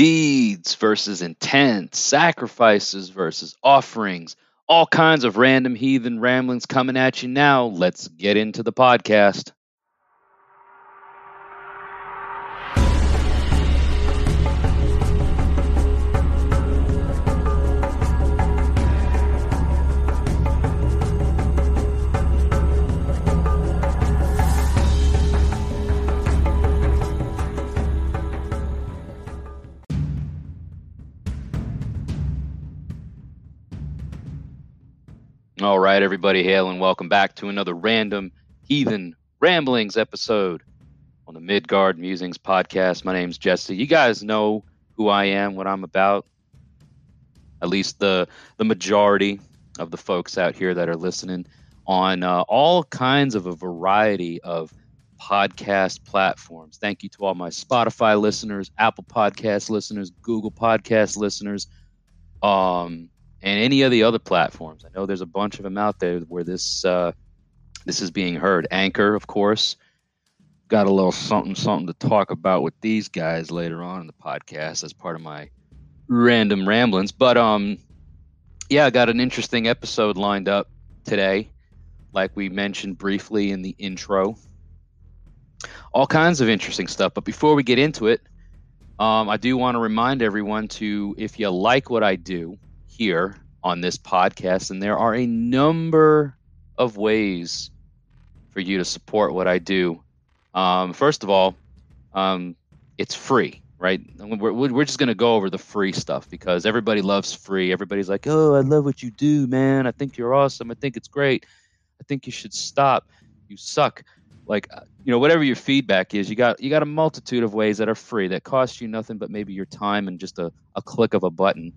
deeds versus intent, sacrifices versus offerings, all kinds of random heathen ramblings coming at you now. Let's get into the podcast. All right, everybody, hail and welcome back to another random heathen ramblings episode on the Midgard Musings podcast. My name's Jesse. You guys know who I am, what I'm about. At least the the majority of the folks out here that are listening on uh, all kinds of a variety of podcast platforms. Thank you to all my Spotify listeners, Apple Podcast listeners, Google Podcast listeners. Um, and any of the other platforms. I know there's a bunch of them out there where this uh, this is being heard. Anchor, of course, got a little something something to talk about with these guys later on in the podcast as part of my random ramblings. But um, yeah, I got an interesting episode lined up today, like we mentioned briefly in the intro. All kinds of interesting stuff. But before we get into it, um, I do want to remind everyone to, if you like what I do, here on this podcast, and there are a number of ways for you to support what I do. Um, first of all, um, it's free, right? We're, we're just going to go over the free stuff because everybody loves free. Everybody's like, oh, I love what you do, man. I think you're awesome. I think it's great. I think you should stop. You suck. Like, uh, you know, whatever your feedback is, you got you got a multitude of ways that are free that cost you nothing but maybe your time and just a, a click of a button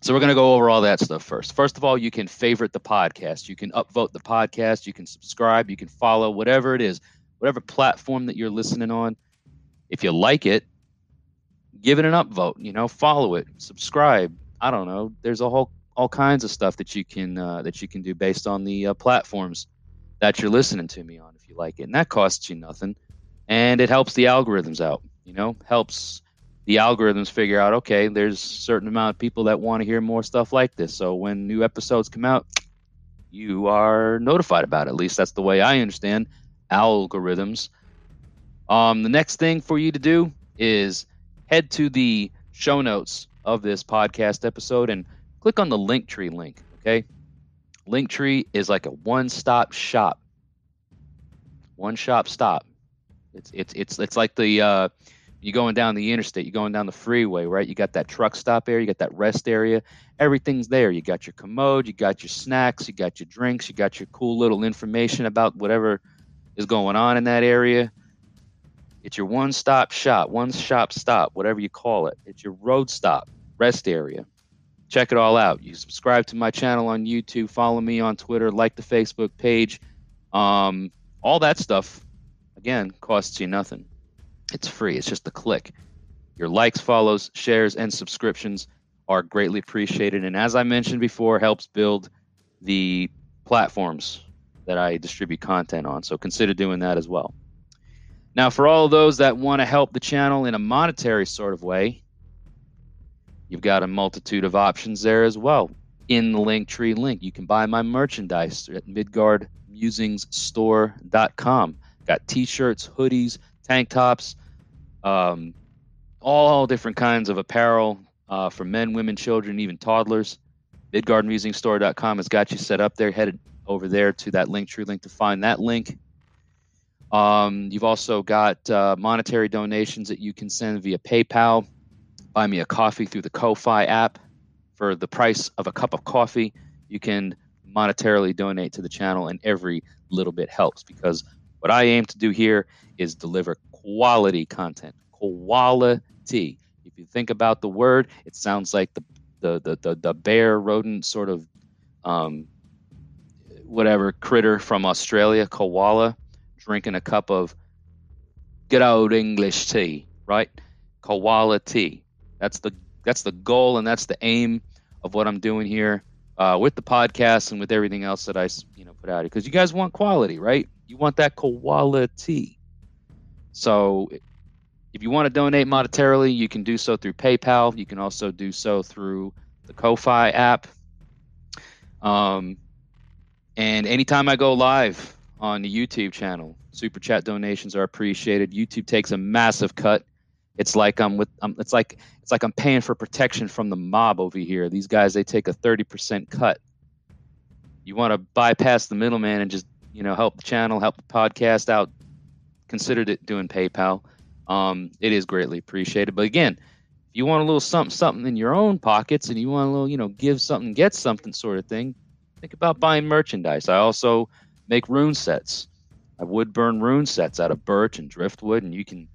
so we're going to go over all that stuff first. First of all, you can favorite the podcast. You can upvote the podcast. You can subscribe. You can follow whatever it is, whatever platform that you're listening on. If you like it, give it an upvote. You know, follow it, subscribe. I don't know. There's a whole all kinds of stuff that you can uh, that you can do based on the uh, platforms that you're listening to me on. If you like it, and that costs you nothing, and it helps the algorithms out. You know, helps the algorithms figure out okay there's a certain amount of people that want to hear more stuff like this. So when new episodes come out you are notified about it. At least that's the way i understand algorithms. Um, the next thing for you to do is head to the show notes of this podcast episode and click on the linktree link okay? Linktree is like a one-stop shop. One shop. Stop it's it's it's it's like the uh, you're going down the interstate, you're going down the freeway, right? You got that truck stop area, you got that rest area. Everything's there. You got your commode, you got your snacks, you got your drinks, you got your cool little information about whatever is going on in that area. It's your one stop shop, one shop stop, whatever you call it. It's your road stop, rest area. Check it all out. You subscribe to my channel on YouTube, follow me on Twitter, like the Facebook page. Um, all that stuff, again, costs you nothing. It's free. It's just a click. Your likes, follows, shares, and subscriptions are greatly appreciated. And as I mentioned before, helps build the platforms that I distribute content on. So consider doing that as well. Now, for all those that want to help the channel in a monetary sort of way, you've got a multitude of options there as well. In the Linktree link, you can buy my merchandise at MidgardMusingsStore.com. Got t-shirts, hoodies, tank tops, um, all different kinds of apparel uh, for men, women, children, even toddlers. MidgardMusingStore.com has got you set up there. Headed over there to that Linktree link to find that link. Um, you've also got uh, monetary donations that you can send via PayPal. Buy me a coffee through the Ko-Fi app for the price of a cup of coffee. You can monetarily donate to the channel, and every little bit helps because what I aim to do here is deliver quality content. Quality. If you think about the word, it sounds like the the the the, the bear rodent sort of um, whatever critter from Australia, koala, drinking a cup of good old English tea, right? Koala tea. That's the that's the goal and that's the aim of what I'm doing here uh, with the podcast and with everything else that I you know put out because you guys want quality, right? You want that quality. So if you want to donate monetarily, you can do so through PayPal. You can also do so through the Ko-Fi app. Um, and anytime I go live on the YouTube channel, super chat donations are appreciated. YouTube takes a massive cut. It's like I'm with. It's like it's like I'm paying for protection from the mob over here. These guys they take a 30% cut. You want to bypass the middleman and just you know help the channel, help the podcast out. considered it doing PayPal. Um, it is greatly appreciated. But again, if you want a little something something in your own pockets and you want a little you know give something get something sort of thing, think about buying merchandise. I also make rune sets. I would burn rune sets out of birch and driftwood, and you can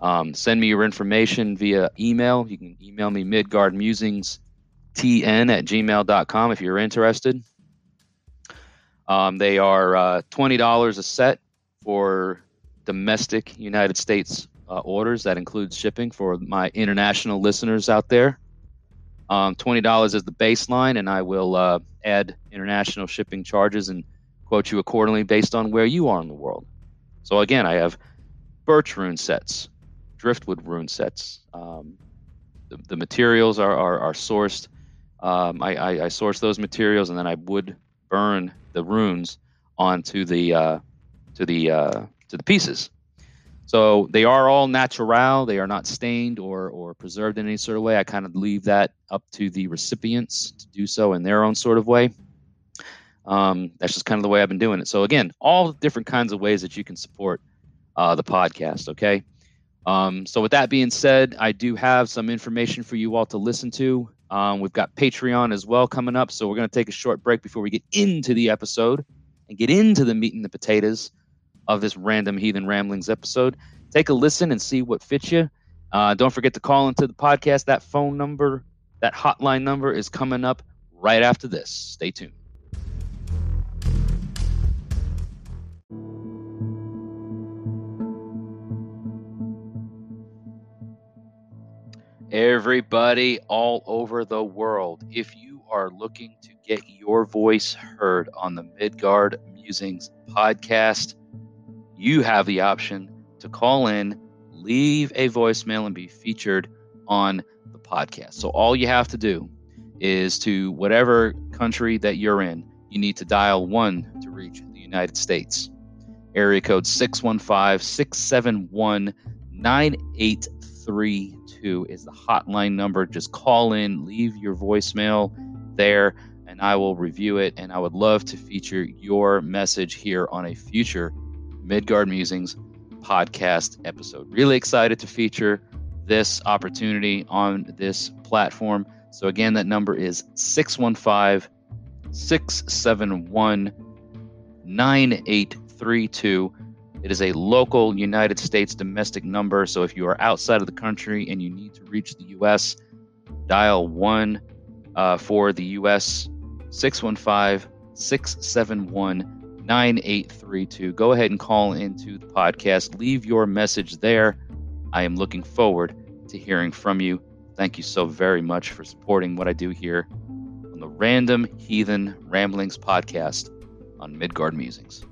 um, send me your information via email. You can email me midgardmusingstn at gmail.com if you're interested. Um, they are uh, $20 a set for domestic United States uh, orders. That includes shipping for my international listeners out there. Um, $20 is the baseline, and I will uh, add international shipping charges and quote you accordingly based on where you are in the world. So, again, I have birch rune sets, driftwood rune sets. Um, the, the, materials are, are, are sourced. Um, I, I, I, source those materials and then I would burn the runes onto the uh, to the uh, to the pieces. So they are all natural. They are not stained or or preserved in any sort of way. I kind of leave that up to the recipients to do so in their own sort of way. Um, that's just kind of the way I've been doing it. So again, all different kinds of ways that you can support uh, the podcast. Okay. Um, so, with that being said, I do have some information for you all to listen to. Um, we've got Patreon as well coming up. So, we're going to take a short break before we get into the episode and get into the meat and the potatoes of this random heathen ramblings episode. Take a listen and see what fits you. Uh, don't forget to call into the podcast. That phone number, that hotline number is coming up right after this. Stay tuned. Everybody all over the world, if you are looking to get your voice heard on the Midgard Musings podcast, you have the option to call in, leave a voicemail, and be featured on the podcast. So all you have to do is to whatever country that you're in, you need to dial one to reach the United States. Area code 615 671 9832 is the hotline number. Just call in, leave your voicemail there, and I will review it. And I would love to feature your message here on a future Midgard Musings podcast episode. Really excited to feature this opportunity on this platform. So, again, that number is 615 671 9832. It is a local United States domestic number. So if you are outside of the country and you need to reach the U.S., dial 1 uh, for the U.S. 615 671 9832. Go ahead and call into the podcast. Leave your message there. I am looking forward to hearing from you. Thank you so very much for supporting what I do here on the Random Heathen Ramblings podcast on Midgard Musings.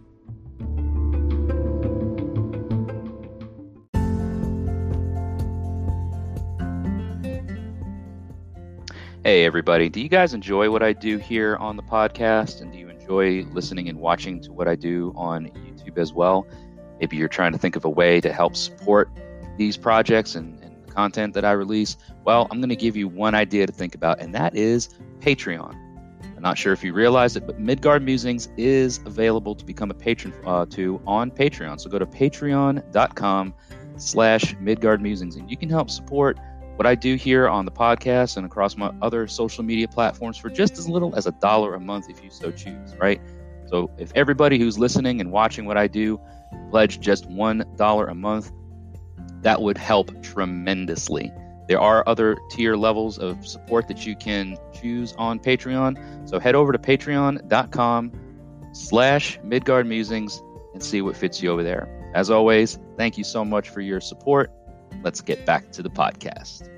Hey, everybody. Do you guys enjoy what I do here on the podcast? And do you enjoy listening and watching to what I do on YouTube as well? Maybe you're trying to think of a way to help support these projects and, and the content that I release. Well, I'm going to give you one idea to think about, and that is Patreon. I'm not sure if you realize it, but Midgard Musings is available to become a patron uh, to on Patreon. So go to patreon.com slash Midgard Musings, and you can help support what I do here on the podcast and across my other social media platforms for just as little as a dollar a month if you so choose, right? So if everybody who's listening and watching what I do pledge just $1 a month, that would help tremendously. There are other tier levels of support that you can choose on Patreon. So head over to patreon.com slash Midgard Musings and see what fits you over there. As always, thank you so much for your support let's get back to the podcast.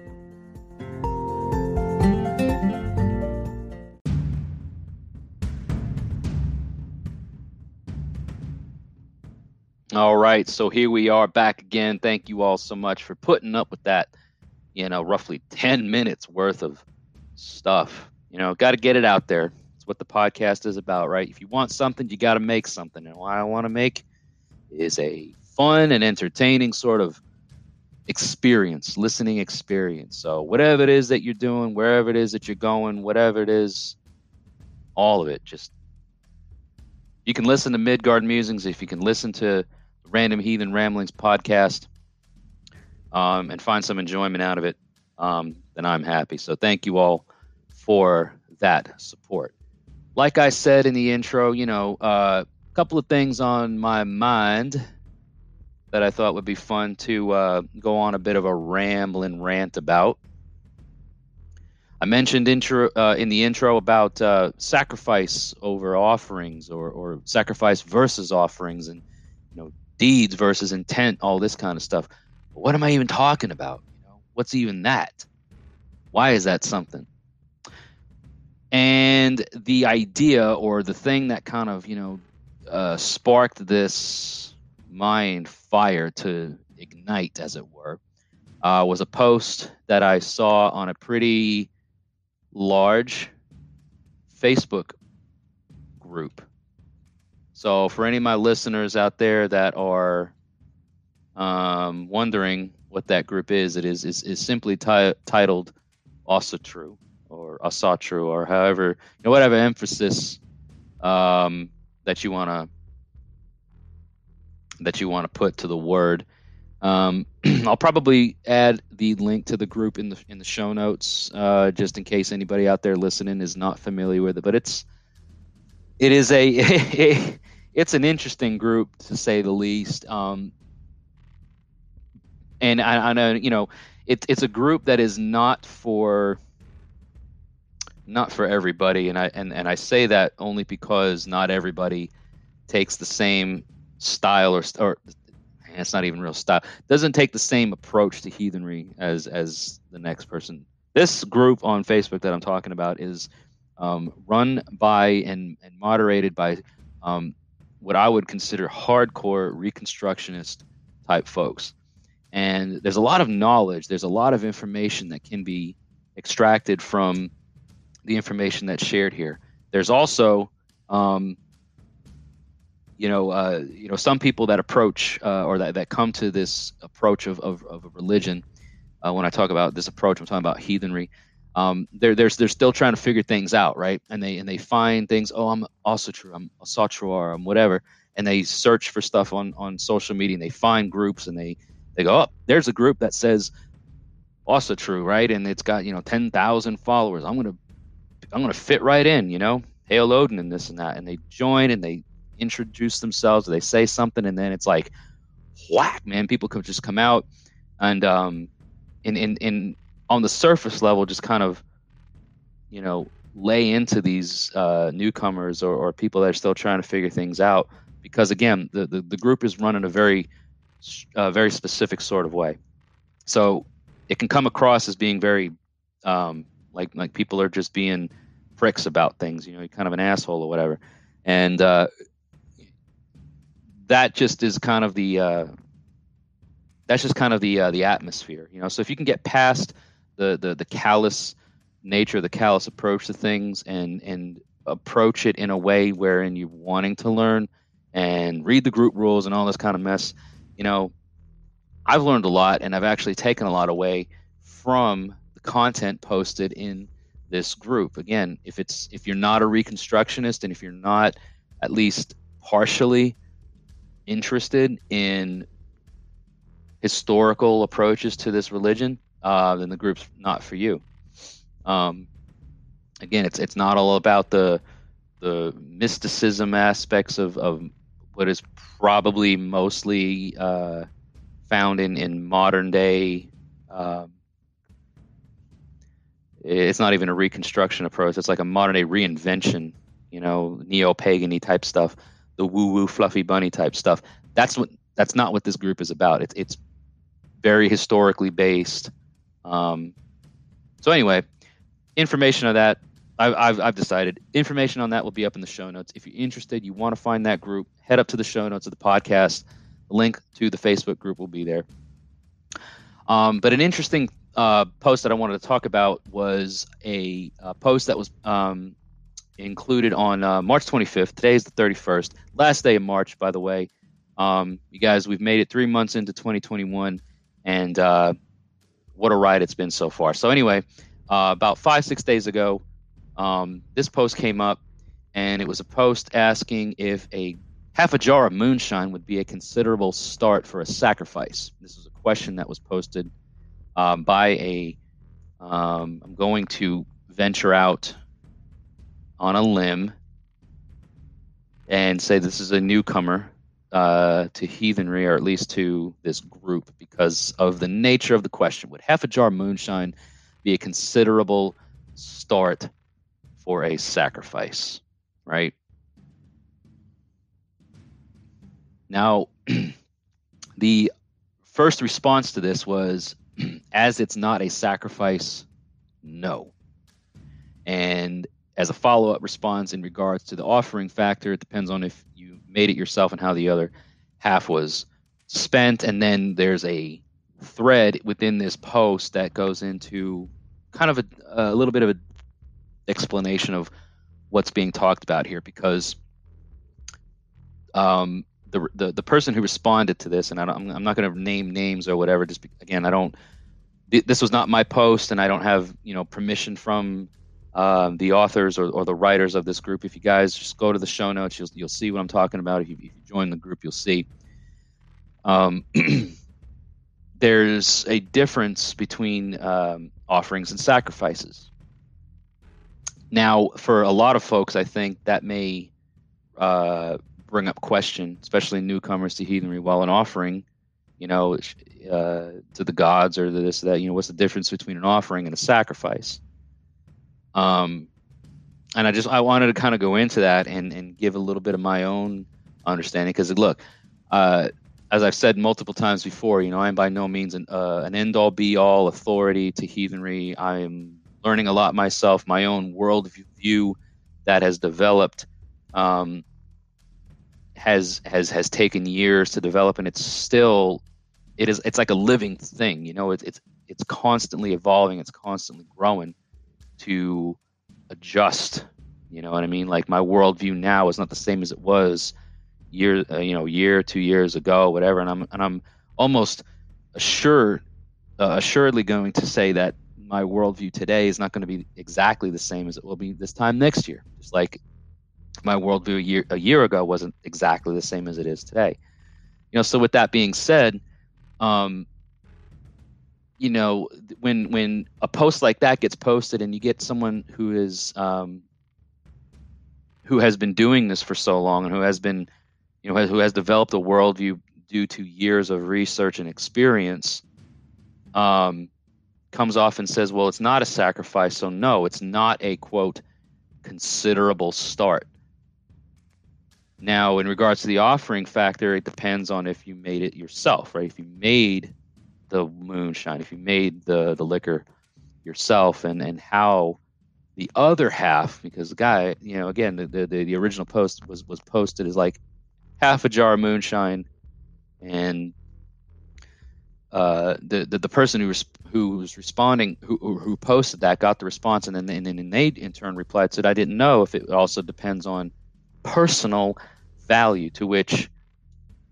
All right, so here we are back again. Thank you all so much for putting up with that. You know, roughly 10 minutes worth of stuff. You know, got to get it out there. It's what the podcast is about, right? If you want something, you got to make something. And what I want to make is a fun and entertaining sort of experience, listening experience. So, whatever it is that you're doing, wherever it is that you're going, whatever it is, all of it, just you can listen to Midgard Musings if you can listen to Random Heathen Ramblings podcast um, and find some enjoyment out of it, um, then I'm happy. So thank you all for that support. Like I said in the intro, you know, a uh, couple of things on my mind that I thought would be fun to uh, go on a bit of a rambling rant about. I mentioned intro uh, in the intro about uh, sacrifice over offerings, or, or sacrifice versus offerings, and you know deeds versus intent, all this kind of stuff. But what am I even talking about? You know, what's even that? Why is that something? And the idea or the thing that kind of, you know, uh, sparked this mind fire to ignite, as it were, uh, was a post that I saw on a pretty large Facebook group. So, for any of my listeners out there that are um, wondering what that group is, it is is, is simply t- titled Asatru or Asatru or however you know whatever emphasis um, that you want to that you want to put to the word. Um, I'll probably add the link to the group in the in the show notes, uh, just in case anybody out there listening is not familiar with it. But it's it is a, it's an interesting group to say the least. Um, and I, I know you know it's it's a group that is not for not for everybody, and I and, and I say that only because not everybody takes the same style or or it's not even real style doesn't take the same approach to heathenry as as the next person. This group on Facebook that I'm talking about is um, run by and, and moderated by um, what I would consider hardcore Reconstructionist type folks. And there's a lot of knowledge, there's a lot of information that can be extracted from the information that's shared here. There's also, um, you know, uh, you know, some people that approach uh, or that, that come to this approach of, of, of religion. Uh, when I talk about this approach, I'm talking about heathenry um, they're, they're, they're still trying to figure things out, right? And they and they find things. Oh, I'm Asatru. I'm Asatruar. I'm whatever. And they search for stuff on on social media. and They find groups and they they go, oh, there's a group that says Asatru, right? And it's got you know ten thousand followers. I'm gonna I'm gonna fit right in, you know, Hail Odin and this and that. And they join and they introduce themselves. They say something, and then it's like, whack, man. People could just come out and um, in in in on the surface level just kind of you know lay into these uh, newcomers or, or people that are still trying to figure things out because again the, the, the group is run in a very uh, very specific sort of way so it can come across as being very um, like like people are just being pricks about things you know kind of an asshole or whatever and uh, that just is kind of the uh, that's just kind of the uh, the atmosphere you know so if you can get past the the the callous nature, the callous approach to things, and and approach it in a way wherein you're wanting to learn and read the group rules and all this kind of mess. You know, I've learned a lot, and I've actually taken a lot away from the content posted in this group. Again, if it's if you're not a reconstructionist and if you're not at least partially interested in historical approaches to this religion, uh, then the group's not for you. Um, again, it's it's not all about the the mysticism aspects of, of what is probably mostly uh, found in, in modern day. Um, it's not even a reconstruction approach. It's like a modern day reinvention, you know, neo pagany type stuff, the woo woo fluffy bunny type stuff. That's what that's not what this group is about. It's it's very historically based. Um, so anyway, information on that, I, I've, I've decided information on that will be up in the show notes. If you're interested, you want to find that group, head up to the show notes of the podcast, A link to the Facebook group will be there. Um, but an interesting uh, post that I wanted to talk about was a, a post that was um, included on uh, March 25th. Today is the 31st, last day of March, by the way. Um, you guys, we've made it three months into 2021, and uh, what a ride it's been so far. So, anyway, uh, about five, six days ago, um, this post came up, and it was a post asking if a half a jar of moonshine would be a considerable start for a sacrifice. This is a question that was posted um, by a. am um, going to venture out on a limb and say this is a newcomer uh, to heathenry, or at least to this group, because of the nature of the question. Would half a jar moonshine be a considerable start for a sacrifice? Right? Now, the first response to this was as it's not a sacrifice, no. And as a follow up response in regards to the offering factor, it depends on if you made it yourself and how the other half was spent. And then there's a thread within this post that goes into kind of a, a little bit of an explanation of what's being talked about here because um, the, the the person who responded to this, and I am I'm not going to name names or whatever. Just again, I don't. This was not my post, and I don't have you know permission from um, the authors or, or the writers of this group. If you guys just go to the show notes, you'll you'll see what I'm talking about. If you, if you join the group, you'll see. Um, there's a difference between um, offerings and sacrifices. Now, for a lot of folks, I think that may uh, bring up question, especially newcomers to heathenry, while an offering, you know, uh, to the gods or this, that, you know, what's the difference between an offering and a sacrifice? Um, and I just I wanted to kind of go into that and and give a little bit of my own understanding because look, uh, as I've said multiple times before, you know, I'm by no means an, uh, an end all be all authority to heathenry. I am learning a lot myself, my own world view that has developed. Um, has has has taken years to develop and it's still it is it's like a living thing you know it's it's it's constantly evolving it's constantly growing to adjust you know what i mean? Like my worldview now is not the same as it was year uh, you know year two years ago whatever. And i'm and i'm almost assured uh, assuredly going to say that my worldview today is not going to be exactly the same as it will be this time next year. Just like my worldview a year a year ago wasn't exactly the same as it is today. You know, so with that being said, um, you know, when when a post like that gets posted and you get someone who is um, who has been doing this for so long and who has been, you know, who has developed a worldview due to years of research and experience, um, comes off and says, "Well, it's not a sacrifice." So no, it's not a quote considerable start. Now, in regards to the offering factor, it depends on if you made it yourself, right? If you made the moonshine, if you made the the liquor yourself, and and how the other half, because the guy, you know, again, the the, the original post was was posted as like half a jar of moonshine, and uh, the, the the person who was who was responding who who posted that got the response, and then and then they in turn replied said I didn't know if it also depends on personal value to which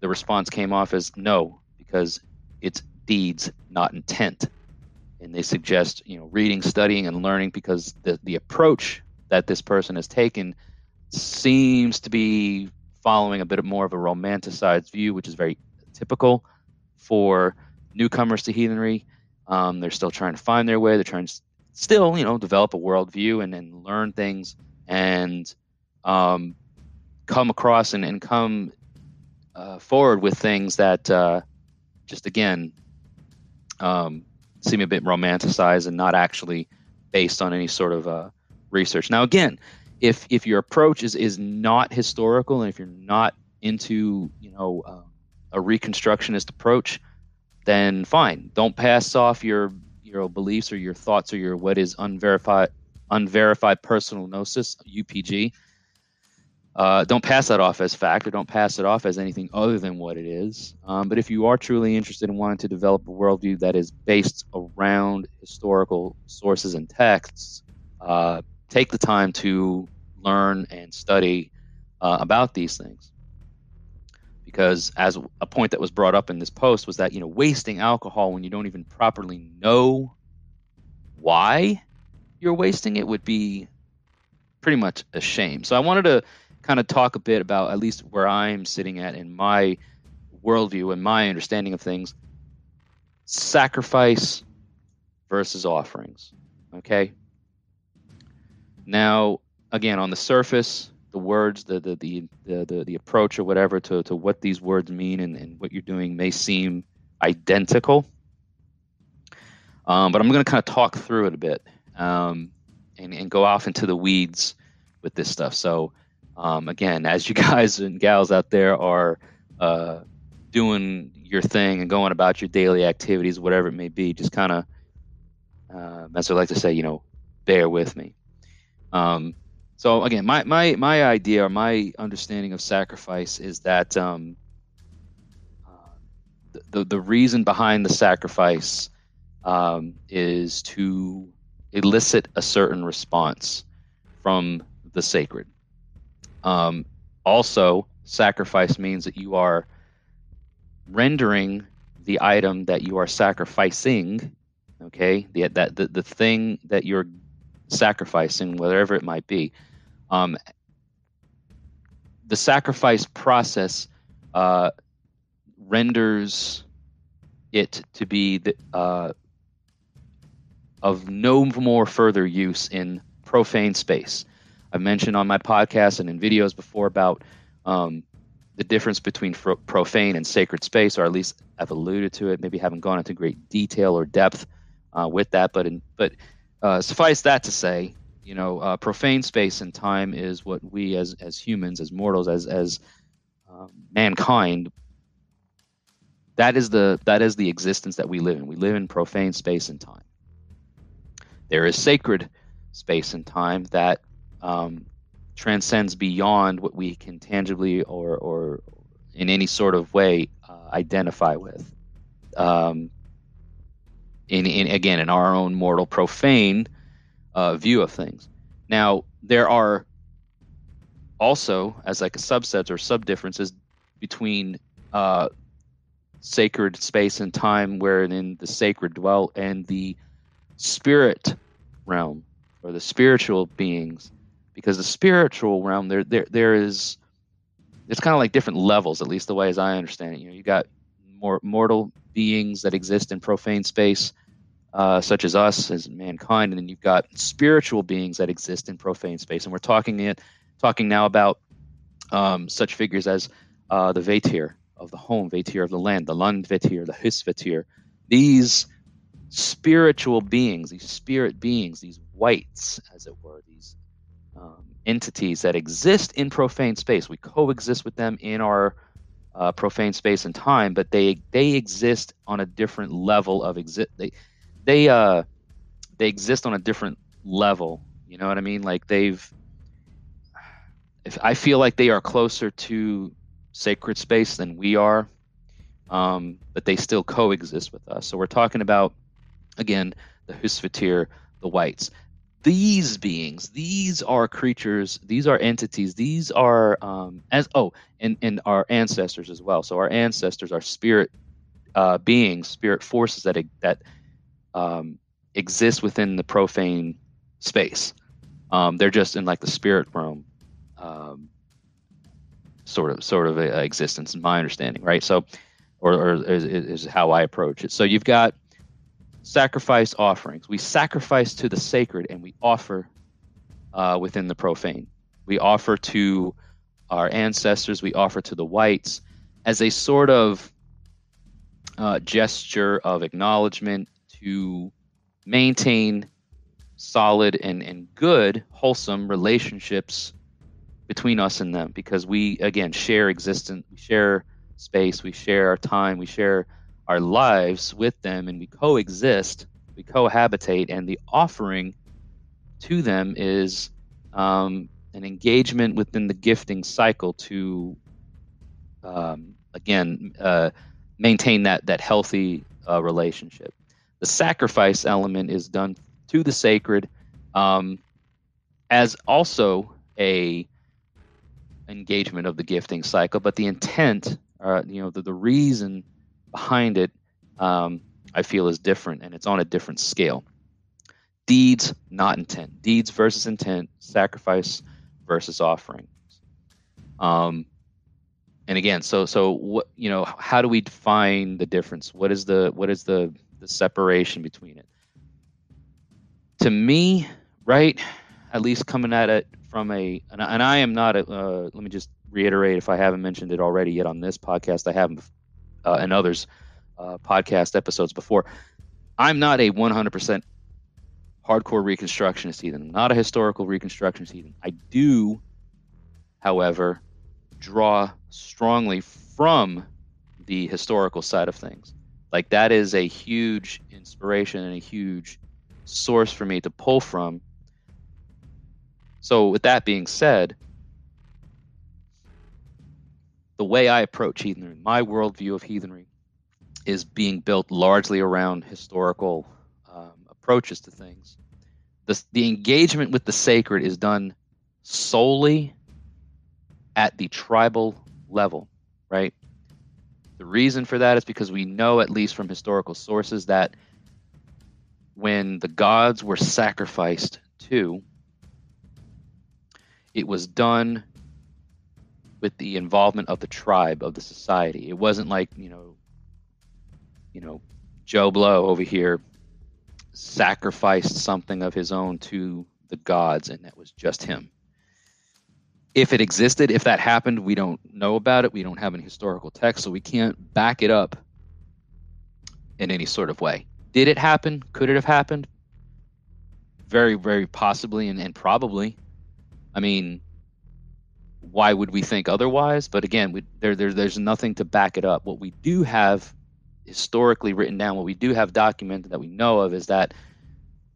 the response came off as no because it's deeds not intent. And they suggest you know reading studying and learning because the, the approach that this person has taken seems to be following a bit more of a romanticized view which is very typical for newcomers to heathenry. Um, they're still trying to find their way. They're trying to still you know develop a worldview and, learn things and um, come across and, and come uh, forward with things that uh, just again um, seem a bit romanticized and not actually based on any sort of uh, research. Now, again, if if your approach is is not historical and if you're not into you know uh, a reconstructionist approach, then fine. Don't pass off your your beliefs or your thoughts or your what is unverified unverified personal gnosis (UPG) uh, don't pass that off as fact or don't pass it off as anything other than what it is. Um, but if you are truly interested in wanting to develop a worldview that is based around historical sources and texts, uh, take the time to learn and study uh, about these things. Because as a point that was brought up in this post was that you know wasting alcohol when you don't even properly know why you're wasting it would be pretty much a shame. So I wanted to kind of talk a bit about at least where I'm sitting at in my worldview and my understanding of things. Sacrifice versus offerings. Okay. Now, again, on the surface, the words, the the the the, the, approach or whatever to, to what these words mean and, and what you're doing may seem identical. Um, but I'm going to kind of talk through it a bit um, and, and go off into the weeds with this stuff. So, um, again, as you guys and gals out there are uh, doing your thing and going about your daily activities, whatever it may be, just kind of, uh, as I like to say, you know, bear with me. Um, so again, my, my, my idea or my understanding of sacrifice is that um, uh, the, the reason behind the sacrifice um, is to elicit a certain response from the sacred. Um, also, sacrifice means that you are rendering the item that you are sacrificing, okay, the, that the, the thing that you're sacrificing, whatever it might be. Um, the sacrifice process uh, renders it to be the, uh, of no more further use in profane space. I've mentioned on my podcast and in videos before about um, the difference between profane and sacred space, or at least I've alluded to it. Maybe haven't gone into great detail or depth uh, with that, but in, but uh, suffice that to say, you know, uh, profane space and time is what we as as humans, as mortals, as as um, mankind. That is the that is the existence that we live in. We live in profane space and time. There is sacred space and time that um, transcends beyond what we can tangibly or, or in any sort of way uh, identify with. Um, in, in, again, in our own mortal, profane uh, view of things. Now, there are also, as like a subsets or sub differences between uh, sacred space and time, wherein the sacred dwell, and the spirit realm or the spiritual beings because the spiritual realm there there there is it's kind of like different levels at least the way as i understand it you know you got more mortal beings that exist in profane space uh, such as us as mankind and then you've got spiritual beings that exist in profane space and we're talking it talking now about um, such figures as uh, the Vættir of the home, Vættir of the land, the Land Vættir, the Hus Vættir. These spiritual beings, these spirit beings, these wights as it were, these um, entities that exist in profane space. We coexist with them in our uh, profane space and time, but they they exist on a different level of exist. They they uh they exist on a different level. You know what I mean? Like they've. If I feel like they are closer to sacred space than we are, um, but they still coexist with us. So we're talking about again the Hus Vættir, the wights these beings these are creatures these are entities these are um, as oh and and our ancestors as well. So our ancestors are spirit uh, beings spirit forces that that um, exist within the profane space. Um, they're just in like the spirit realm um, sort of sort of a, a existence in my understanding right? So or, or is, is how i approach it. So you've got sacrifice offerings. We sacrifice to the sacred and we offer uh, within the profane. We offer to our ancestors, we offer to the wights as a sort of uh, gesture of acknowledgement to maintain solid and, and good, wholesome relationships between us and them because we, again, share existence, we share space, we share our time, we share our lives with them and we coexist, we cohabitate, and the offering to them is um, an engagement within the gifting cycle to um, again uh, maintain that that healthy uh, relationship. The sacrifice element is done to the sacred um, as also a engagement of the gifting cycle, but the intent, uh, you know, the, the reason behind it, um, I feel is different, and it's on a different scale. Deeds, not intent. Deeds versus intent. Sacrifice versus offering. Um, and again, so so what you know, how do we define the difference? What is the what is the the separation between it? To me, right, at least coming at it from a and, I am not a. Uh, let me just reiterate if I haven't mentioned it already yet on this podcast, I haven't, uh, and others uh, podcast episodes before. I'm not a 100% hardcore reconstructionist heathen. I'm not a historical reconstructionist heathen. I do, however, draw strongly from the historical side of things. Like that is a huge inspiration and a huge source for me to pull from. So, with that being said, the way I approach heathenry, my worldview of heathenry, is being built largely around historical um, approaches to things. The, the engagement with the sacred is done solely at the tribal level, right? The reason for that is because we know, at least from historical sources, that when the gods were sacrificed to, it was done with the involvement of the tribe of the society. It wasn't like you know, you know, Joe Blow over here sacrificed something of his own to the gods, and that was just him if it existed, if that happened, we don't know about it. We don't have any historical text, so we can't back it up in any sort of way. Did it happen? Could it have happened? Very, very possibly and, and probably. I mean, why would we think otherwise? But again, we, there, there, there's nothing to back it up. What we do have historically written down, what we do have documented that we know of, is that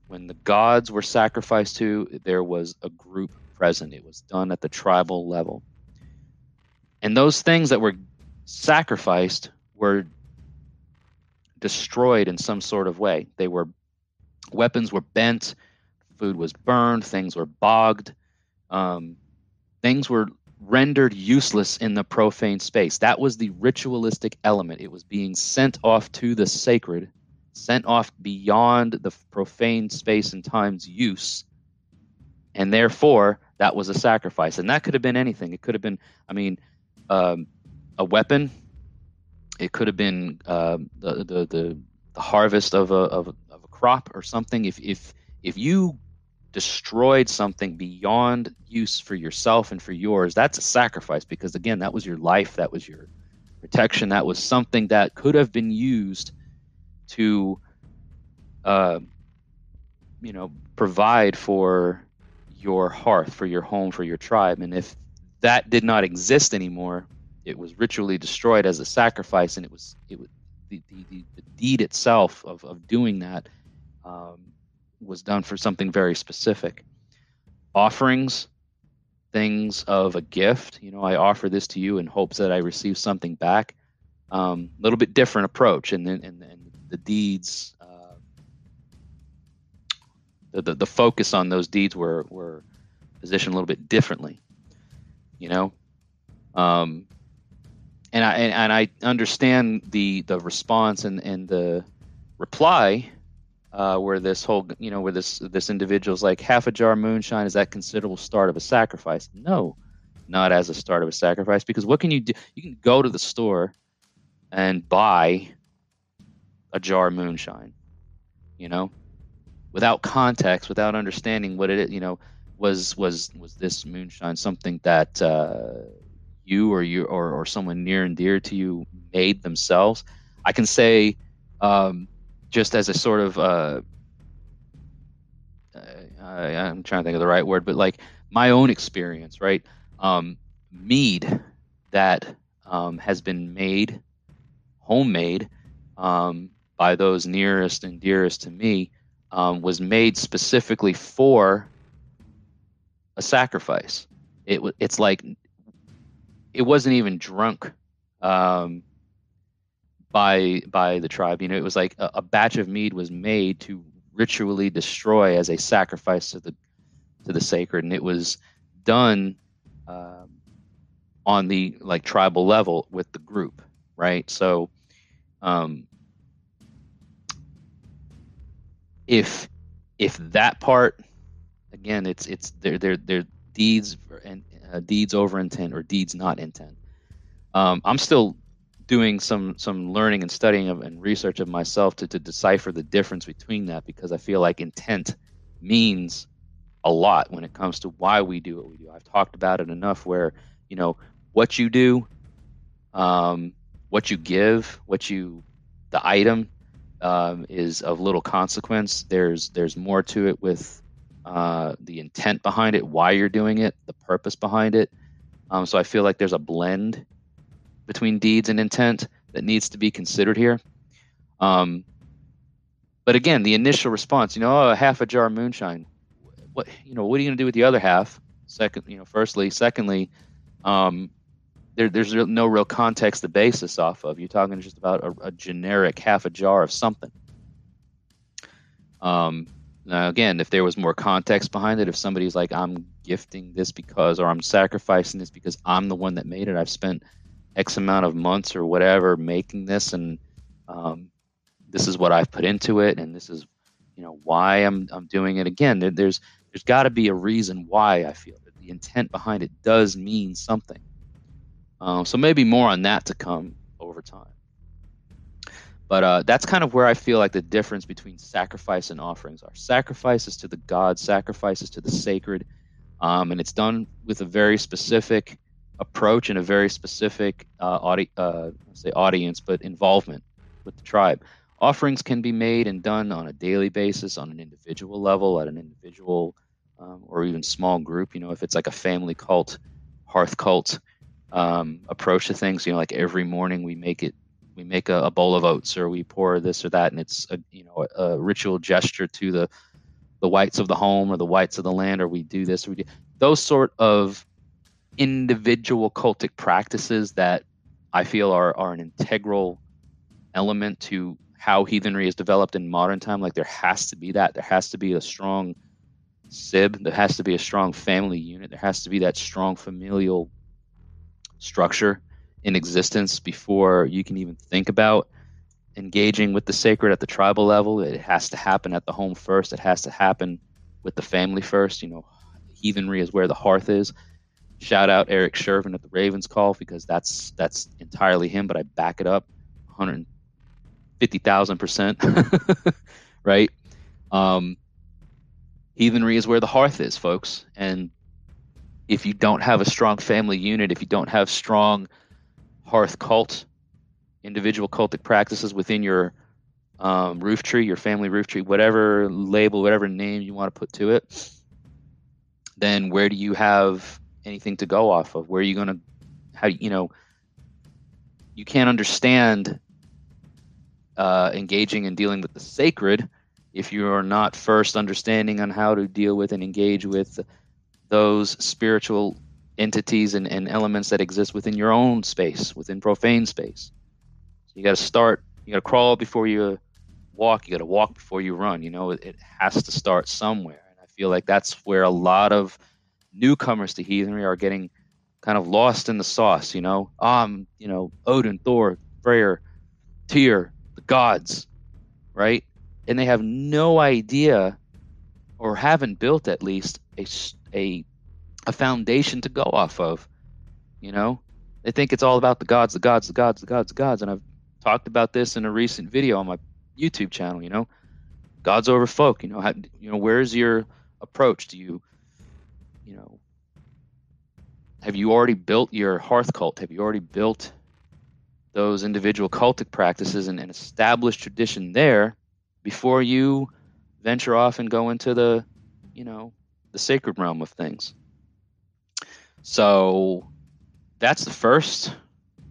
when the gods were sacrificed to, there was a group present. It was done at the tribal level. And those things that were sacrificed were destroyed in some sort of way. They were weapons were bent, food was burned, things were bogged, um, things were rendered useless in the profane space. That was the ritualistic element. It was being sent off to the sacred, sent off beyond the profane space and time's use, and therefore that was a sacrifice, and that could have been anything. It could have been, I mean, um, a weapon. It could have been uh, the, the, the the harvest of a of, of a crop or something. If if if you destroyed something beyond use for yourself and for yours, that's a sacrifice because again, that was your life, that was your protection, that was something that could have been used to, uh, you know, provide for your hearth, for your home, for your tribe. And if that did not exist anymore, it was ritually destroyed as a sacrifice, and it was it was the the, the, deed itself of of doing that um, was done for something very specific. Offerings, things of a gift. You know, I offer this to you in hopes that I receive something back. A um, little bit different approach, and then and, and the deeds the, the, the focus on those deeds were were positioned a little bit differently you know um, and I and, I understand the the response and and the reply uh, where this whole you know where this this individual's like half a jar moonshine is that considerable start of a sacrifice no not as a start of a sacrifice because what can you do you can go to the store and buy a jar of moonshine you know without context, without understanding what it you know was was was this moonshine something that uh, you or you or, or someone near and dear to you made themselves. I can say um, just as a sort of uh, I, am trying to think of the right word, but like my own experience, right? Um, mead that um, has been made, homemade, um, by those nearest and dearest to me, um, was made specifically for a sacrifice. It it's like it wasn't even drunk um, by by the tribe. You know, it was like a, a, batch of mead was made to ritually destroy as a sacrifice to the to the sacred, and it was done um, on the like tribal level with the group, right? So, um, if if that part again, it's it's they're they're they're deeds and uh, deeds over intent or deeds not intent. Um, I'm still doing some some learning and studying of, and research of myself to, to decipher the difference between that because I feel like intent means a lot when it comes to why we do what we do. I've talked about it enough where you know what you do, um, what you give, what you the item um, is of little consequence. There's there's more to it with uh, the intent behind it, why you're doing it, the purpose behind it. Um, so I feel like there's a blend between deeds and intent that needs to be considered here. Um, but again, the initial response, you know, oh, half a jar of moonshine. What you know, what are you going to do with the other half? Second, you know, firstly, secondly, um, there, there's no real context to base this off of. You're talking just about a, a generic half a jar of something. Um, now, again, if there was more context behind it, if somebody's like, I'm gifting this because, or I'm sacrificing this because I'm the one that made it, I've spent X amount of months or whatever making this, and um, this is what I've put into it, and this is, you know, why I'm I'm doing it. Again, there, there's there's got to be a reason why I feel that the intent behind it does mean something. Um, so maybe more on that to come over time. But uh, that's kind of where I feel like the difference between sacrifice and offerings are. Sacrifices to the gods, sacrifices to the sacred, um, and it's done with a very specific approach and a very specific uh, audi- uh, say audience, but involvement with the tribe. Offerings can be made and done on a daily basis, on an individual level, at an individual um, or even small group. You know, if it's like a family cult, hearth cult um, approach to things, you know, like every morning we make it we make a, a, bowl of oats or we pour this or that and it's a you know a, a, ritual gesture to the the wights of the home or the wights of the land or we do this or we do those sort of individual cultic practices that I feel are are an integral element to how heathenry is developed in modern time like there has to be that there has to be a strong sib there has to be a strong family unit there has to be that strong familial structure in existence before you can even think about engaging with the sacred at the tribal level. It has to happen at the home first. It has to happen with the family first. You know, heathenry is where the hearth is. Shout out Eric Shervin at the Ravens call because that's that's entirely him, but I back it up 150,000 percent, right? Um, heathenry is where the hearth is, folks. And if you don't have a strong family unit, if you don't have strong hearth cult, individual cultic practices within your um, roof tree, your family roof tree, whatever label, whatever name you want to put to it, then where do you have anything to go off of? Where are you going to, how, you know, you can't understand uh, engaging and dealing with the sacred if you are not first understanding on how to deal with and engage with those spiritual entities and, and elements that exist within your own space, within profane space. So you got to start, you got to crawl before you walk, you got to walk before you run. You know, it, it has to start somewhere. And I feel like that's where a lot of newcomers to heathenry are getting kind of lost in the sauce, you know. Um, you know, Odin, Thor, Freyr, Tyr, the gods, right? And they have no idea or haven't built at least a, a a foundation to go off of. You know, they think it's all about the gods, the gods, the gods, the gods, the gods. And I've talked about this in a recent video on my YouTube channel. You know, gods over folk. You know, how, you know, where's your approach? Do you, you know, have you already built your hearth cult? Have you already built those individual cultic practices and an established tradition there before you venture off and go into the, you know, the sacred realm of things? So that's the first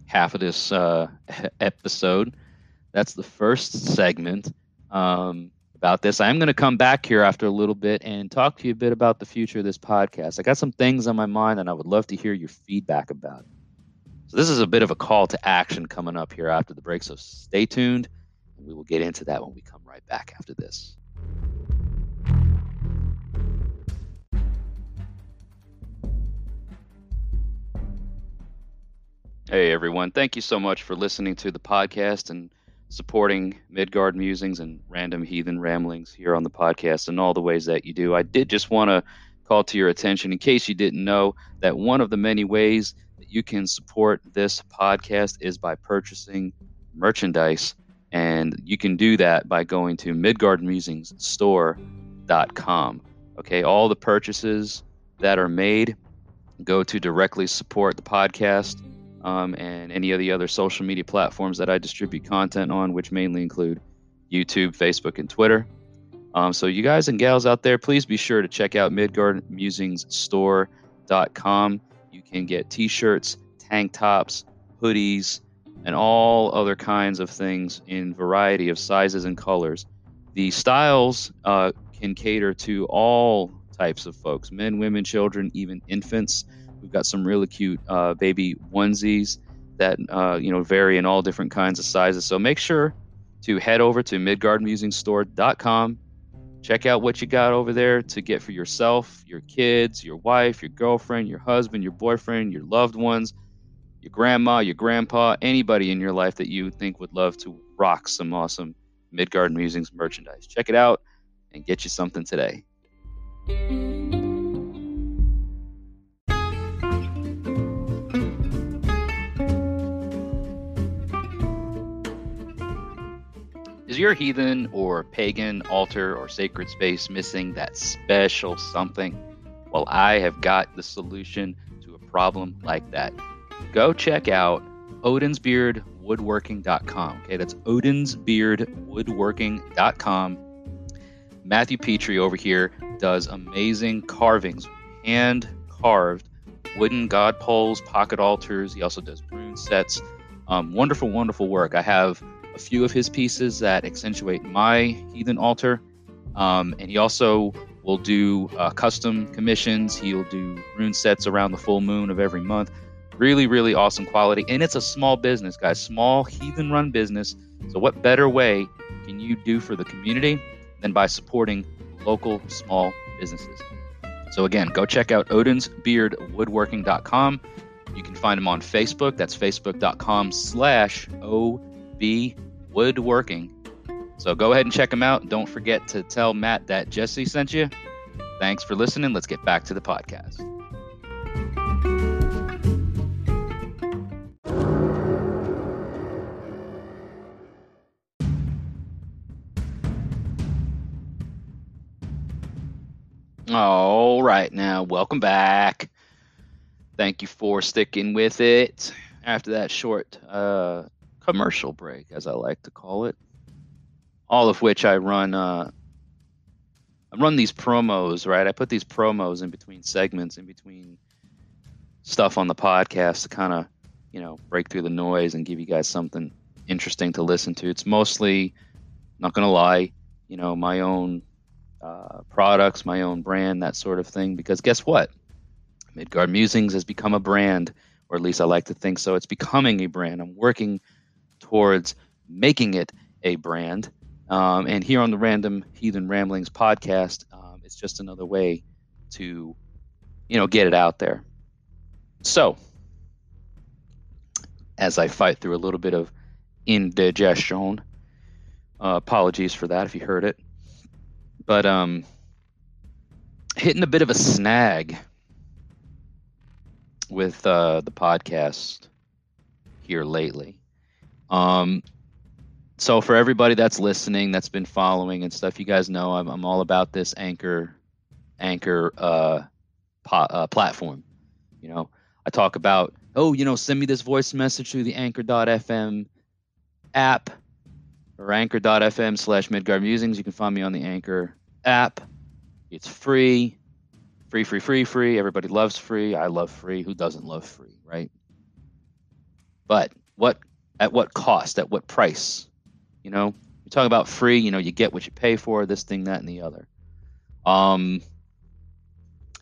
half of this uh, episode. That's the first segment um, about this. I'm going to come back here after a little bit and talk to you a bit about the future of this podcast. I got some things on my mind and I would love to hear your feedback about it. So, this is a bit of a call to action coming up here after the break. So, stay tuned and we will get into that when we come right back after this. Hey everyone, thank you so much for listening to the podcast and supporting Midgard Musings and Random Heathen Ramblings here on the podcast and all the ways that you do. I did just want to call to your attention, in case you didn't know, that one of the many ways that you can support this podcast is by purchasing merchandise. And you can do that by going to midgardmusingstore.com. Okay, all the purchases that are made go to directly support the podcast um, and any of the other social media platforms that I distribute content on, which mainly include YouTube, Facebook, and Twitter. Um, so, you guys and gals out there, please be sure to check out MidgardMusingsStore.com. You can get t shirts, tank tops, hoodies, and all other kinds of things in variety of sizes and colors. The styles uh, can cater to all types of folks men, women, children, even infants. We've got some really cute uh, baby onesies that uh, you know vary in all different kinds of sizes. So make sure to head over to MidgardMusingStore.com. Check out what you got over there to get for yourself, your kids, your wife, your girlfriend, your husband, your boyfriend, your loved ones, your grandma, your grandpa, anybody in your life that you think would love to rock some awesome Midgard Musings merchandise. Check it out and get you something today. Is your heathen or pagan altar or sacred space missing that special something? Well, I have got the solution to a problem like that. Go check out odinsbeardwoodworking.com. Okay, that's odinsbeardwoodworking.com. Matthew Petrie over here does amazing carvings, hand carved wooden god poles, pocket altars. He also does rune sets. Um, wonderful, wonderful work. I have a few of his pieces that accentuate my heathen altar. Um, and he also will do uh, custom commissions. He'll do rune sets around the full moon of every month. Really, really awesome quality. And it's a small business, guys, small heathen run business. So, what better way can you do for the community than by supporting local small businesses? So, again, go check out Odin's Beard odinsbeardwoodworking.com. You can find him on Facebook. That's facebook.com slash Woodworking. So go ahead and check them out. Don't forget to tell Matt that Jesse sent you. Thanks for listening. Let's get back to the podcast. All right, now welcome back. Thank you for sticking with it after that short uh, commercial break, as I like to call it. All of which I run. Uh, I run these promos, right? I put these promos in between segments, in between stuff on the podcast to kind of, you know, break through the noise and give you guys something interesting to listen to. It's mostly, not gonna lie, you know, my own uh, products, my own brand, that sort of thing. Because guess what? Midgard Musings has become a brand, or at least I like to think so. It's becoming a brand. I'm working towards making it a brand. Um, and here on the Random Heathen Ramblings podcast, um, it's just another way to, you know, get it out there. So, as I fight through a little bit of indigestion, uh, apologies for that if you heard it, but um, hitting a bit of a snag with uh, the podcast here lately. Um, so for everybody that's listening, that's been following and stuff, you guys know I'm, I'm all about this anchor, anchor uh, po- uh, platform. You know, I talk about, oh, you know, send me this voice message through the Anchor.fm app or Anchor.fm slash Midgard Musings. You can find me on the Anchor app. It's free, free, free, free, free. Everybody loves free. I love free. Who doesn't love free, right? But what at what cost, at what price. You know, You talk about free, you know, you get what you pay for, this thing, that, and the other. Um,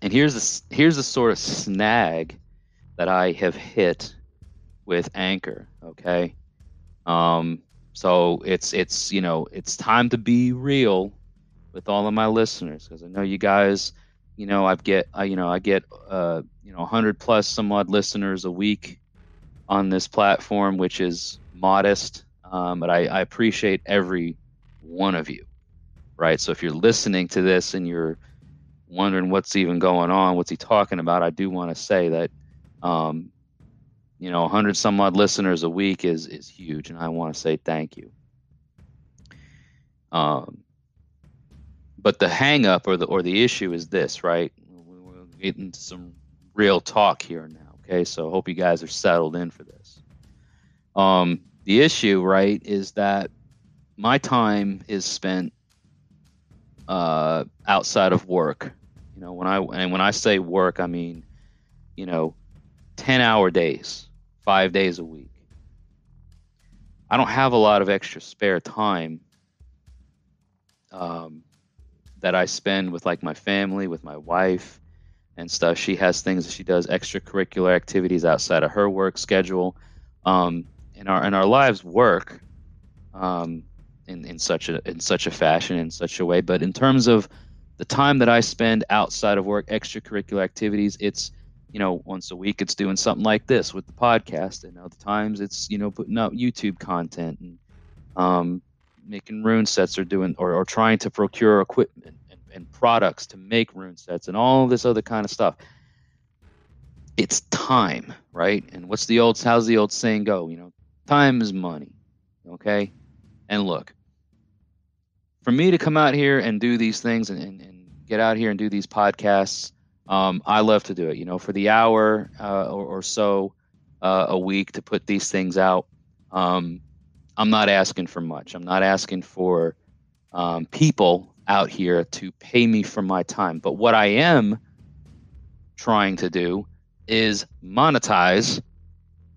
and here's the here's the sort of snag that I have hit with Anchor. Okay, um, so it's it's you know it's time to be real with all of my listeners because I know you guys. You know, I get I you know I get uh you know 100 plus some odd listeners a week on this platform, which is modest, um, but I, I appreciate every one of you, right? So if you're listening to this and you're wondering what's even going on, what's he talking about, I do want to say that, um, you know, 100 some odd listeners a week is is huge, and I want to say thank you. Um, but the hang up or the or the issue is this, right? We'll get into some real talk here now. Okay, so I hope you guys are settled in for this. Um, the issue, right, is that my time is spent uh, outside of work. You know, when I and when I say work, I mean, you know, ten hour days, five days a week. I don't have a lot of extra spare time um, that I spend with like my family, with my wife, and stuff. She has things that she does extracurricular activities outside of her work schedule. Um, and our and our lives work um, in, in such a in such a fashion, in such a way. But in terms of the time that I spend outside of work, extracurricular activities, it's you know once a week it's doing something like this with the podcast, and other times it's you know putting out YouTube content and um, making rune sets or doing or, or trying to procure equipment and, products to make rune sets and all this other kind of stuff. It's time right? And what's the old how's the old saying go? You know time is money okay? And look for me to come out here and do these things and, and, and get out here and do these podcasts um, i love to do it you know for the hour uh, or, or, so uh, a week to put these things out. Um, I'm not asking for much. I'm not asking for um, people out here to pay me for my time. But what I am trying to do is monetize,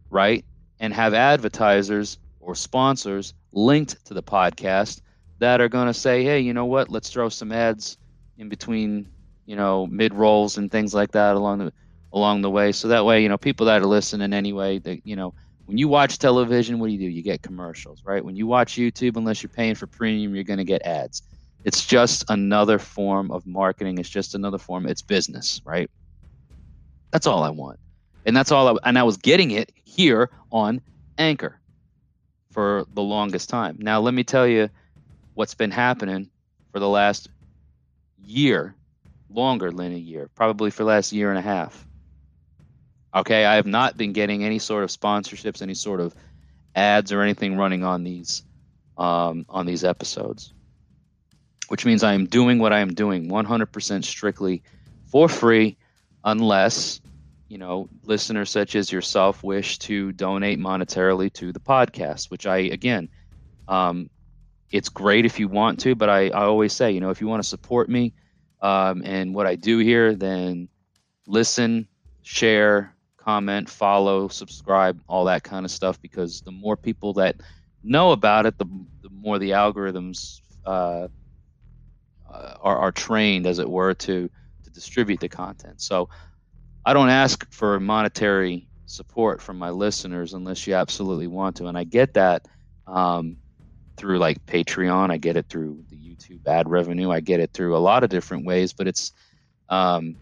right? And have advertisers or sponsors linked to the podcast that are going to say, hey, you know what? Let's throw some ads in between, you know, mid rolls and things like that along the along the way. So that way, you know, people that are listening anyway, that you know, when you watch television, what do you do? You get commercials, right? When you watch YouTube, unless you're paying for premium, you're going to get ads. It's just another form of marketing. It's just another form. It's business, right? That's all I want, and that's all. I, and I was getting it here on Anchor for the longest time. Now, let me tell you what's been happening for the last year, longer than a year, probably for last year and a half Okay, I have not been getting any sort of sponsorships, any sort of ads or anything running on these um, on these episodes, which means I am doing what I am doing 100% strictly for free, unless you know listeners such as yourself wish to donate monetarily to the podcast. Which I again, um, it's great if you want to, but I, I always say, you know, if you want to support me um, and what I do here, then listen, share, comment, follow, subscribe, all that kind of stuff. Because the more people that know about it, the, the more the algorithms uh, are, are trained, as it were, to to distribute the content. So I don't ask for monetary support from my listeners unless you absolutely want to, and I get that um, through like Patreon. I get it through the YouTube ad revenue. I get it through a lot of different ways, but it's um,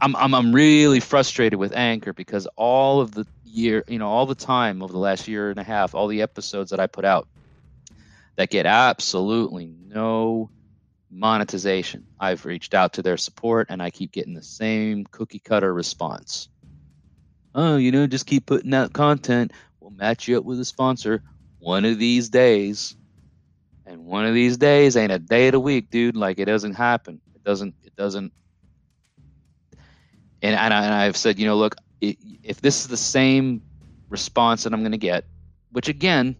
I'm, I'm I'm really frustrated with Anchor because all of the year, you know, all the time over the last year and a half, all the episodes that I put out that get absolutely no monetization. I've reached out to their support and I keep getting the same cookie cutter response. Oh, you know, just keep putting out content. We'll match you up with a sponsor one of these days. And one of these days ain't a day of the week, dude. Like it doesn't happen. It doesn't it doesn't and, and, I, have said, you know, look, if this is the same response that I'm going to get, which again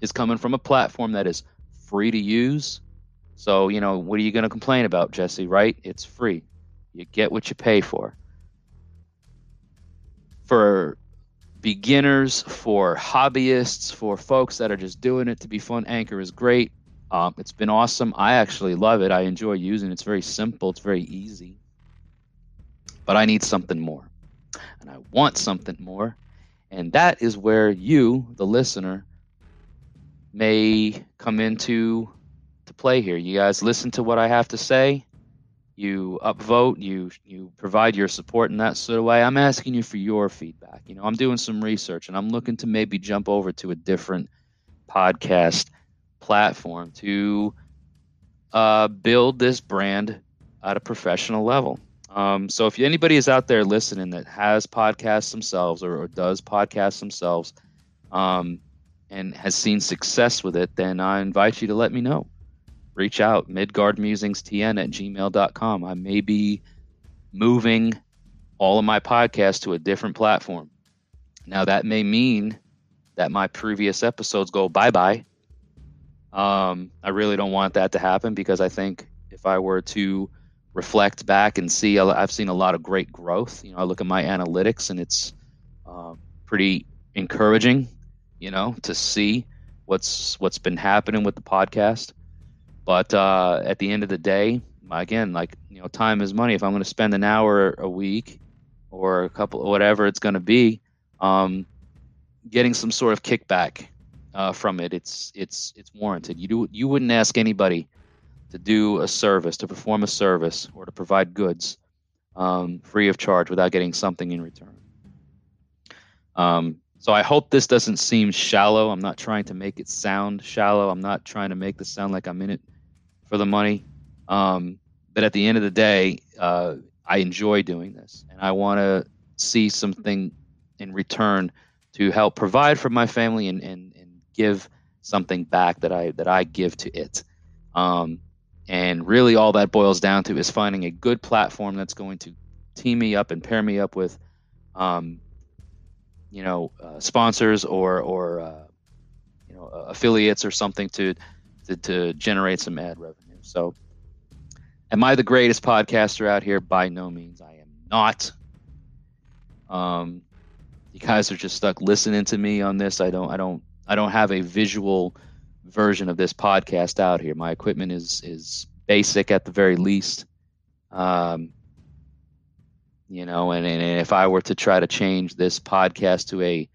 is coming from a platform that is free to use. So, you know, what are you going to complain about, Jesse, right? It's free. You get what you pay for. For beginners, for hobbyists, for folks that are just doing it to be fun. Anchor is great. Um, it's been awesome. I actually love it. I enjoy using it. It's very simple. It's very easy. But I need something more, and I want something more, and that is where you, the listener, may come into to play here. You guys listen to what I have to say you upvote, you you provide your support in that sort of way. I'm asking you for your feedback. You know, I'm doing some research and I'm looking to maybe jump over to a different podcast platform to uh, build this brand at a professional level. Um, so if anybody is out there listening that has podcasts themselves or, or does podcasts themselves um, and has seen success with it, then I invite you to let me know reach out midgardmusingstn at gmail.com i may be moving all of my podcasts to a different platform. Now that may mean that my previous episodes go bye-bye. Um, i really don't want that to happen because i think if i were to reflect back and see i've seen a lot of great growth. You know i look at my analytics and it's uh, pretty encouraging you know to see what's what's been happening with the podcast but uh, at the end of the day, again, like you know, time is money. If I'm going to spend an hour a week or a couple, whatever it's going to be, um, getting some sort of kickback uh, from it, it's it's it's warranted. You do you wouldn't ask anybody to do a service, to perform a service, or to provide goods um, free of charge without getting something in return. Um, so I hope this doesn't seem shallow. I'm not trying to make it sound shallow. I'm not trying to make this sound like I'm in it for the money. Um, but at the end of the day, uh, I enjoy doing this, and I want to see something in return to help provide for my family and, and, and give something back that I that I give to it. Um, and really, all that boils down to is finding a good platform that's going to team me up and pair me up with, um, you know, uh, sponsors or or uh, you know affiliates or something to to, generate some ad revenue. So, am I the greatest podcaster out here? By no means. I am not. Um, you guys are just stuck listening to me on this. I don't. I don't. I don't have a visual version of this podcast out here. My equipment is is basic at the very least. Um, you know, and, and if I were to try to change this podcast to a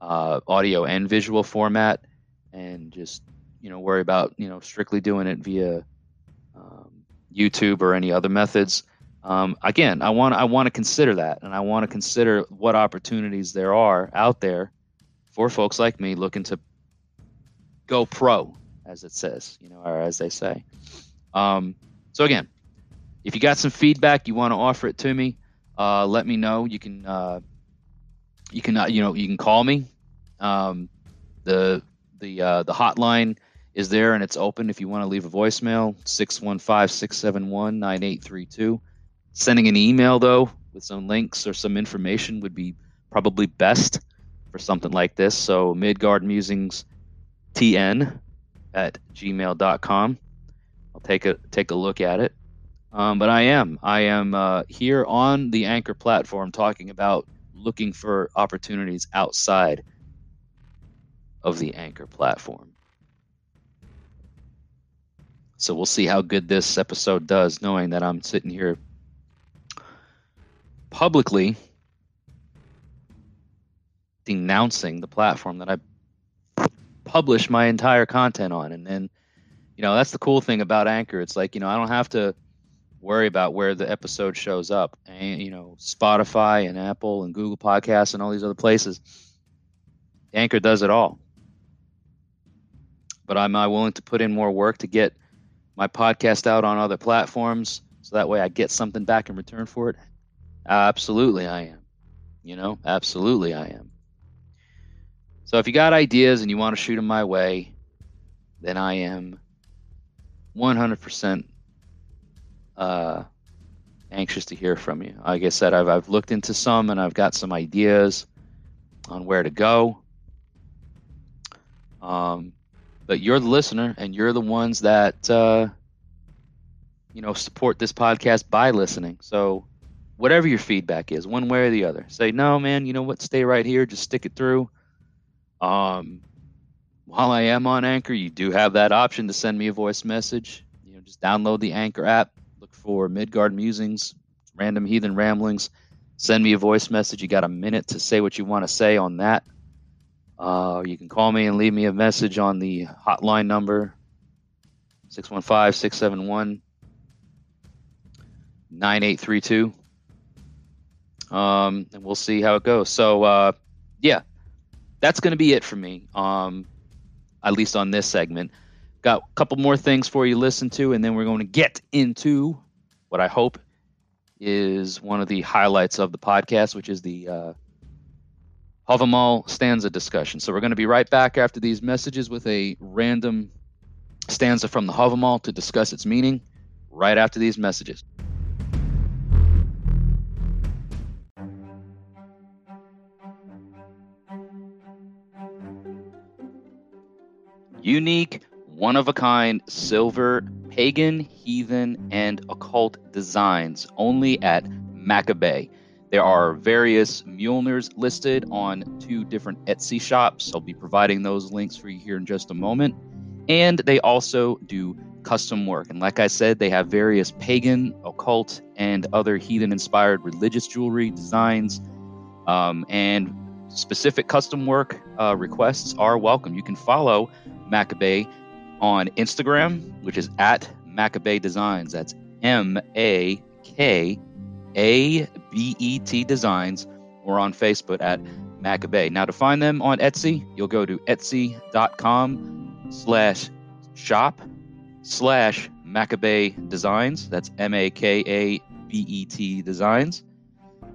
uh, audio and visual format and just you know worry about you know strictly doing it via um, YouTube or any other methods. Um, again, I want I want to consider that, and I want to consider what opportunities there are out there for folks like me looking to go pro, as it says, you know, or as they say. Um, so again, if you got some feedback, you want to offer it to me, uh, let me know. You can uh, you can uh, you know you can call me. Um, the the uh, the hotline is there and it's open. If you want to leave a voicemail 615-671-9832 sending an email though with some links or some information would be probably best for something like this. So midgard musings tn at gmail.com i'll take a take a look at it. Um, but i am i am uh, here on the anchor platform talking about looking for opportunities outside of the anchor platform so we'll see how good this episode does, knowing that I'm sitting here publicly denouncing the platform that I publish my entire content on. And then, you know, that's the cool thing about Anchor. It's like, you know, I don't have to worry about where the episode shows up. And, you know, Spotify and Apple and Google Podcasts and all these other places. Anchor does it all. But am I willing to put in more work to get my podcast out on other platforms so that way I get something back in return for it? Absolutely, I am. You know, absolutely, I am. So if you got ideas and you want to shoot them my way, then I am 100% uh, anxious to hear from you. Like I said, I've, I've looked into some and I've got some ideas on where to go. Um, but you're the listener and you're the ones that uh, you know support this podcast by listening so whatever your feedback is, one way or the other. Say, no, man, you know what? Stay right here. Just stick it through. Um, while I am on Anchor, you do have that option to send me a voice message. You know, just download the Anchor app, look for Midgard Musings, Random Heathen Ramblings. Send me a voice message. You got a minute to say what you want to say on that. Uh, you can call me and leave me a message on the hotline number 615 671 9832. Um, and we'll see how it goes. So, uh, yeah, that's going to be it for me, um, at least on this segment. Got a couple more things for you to listen to, and then we're going to get into what I hope is one of the highlights of the podcast, which is the uh, Havamal stanza discussion. So we're going to be right back after these messages with a random stanza from the Havamal to discuss its meaning right after these messages. Unique, one of a kind, silver, pagan, heathen, and occult designs only at Makabet. There are various Mjolnirs listed on two different Etsy shops. I'll be providing those links for you here in just a moment. And they also do custom work. And like I said, they have various pagan, occult, and other heathen inspired religious jewelry designs. Um, and specific custom work uh, requests are welcome. You can follow Makabet on Instagram, which is at Makabet Designs. That's M A K A B E T Designs, or on Facebook at Makabet. Now, to find them on Etsy, you'll go to etsy.com slash shop slash Makabet Designs. That's M A K A B E T Designs.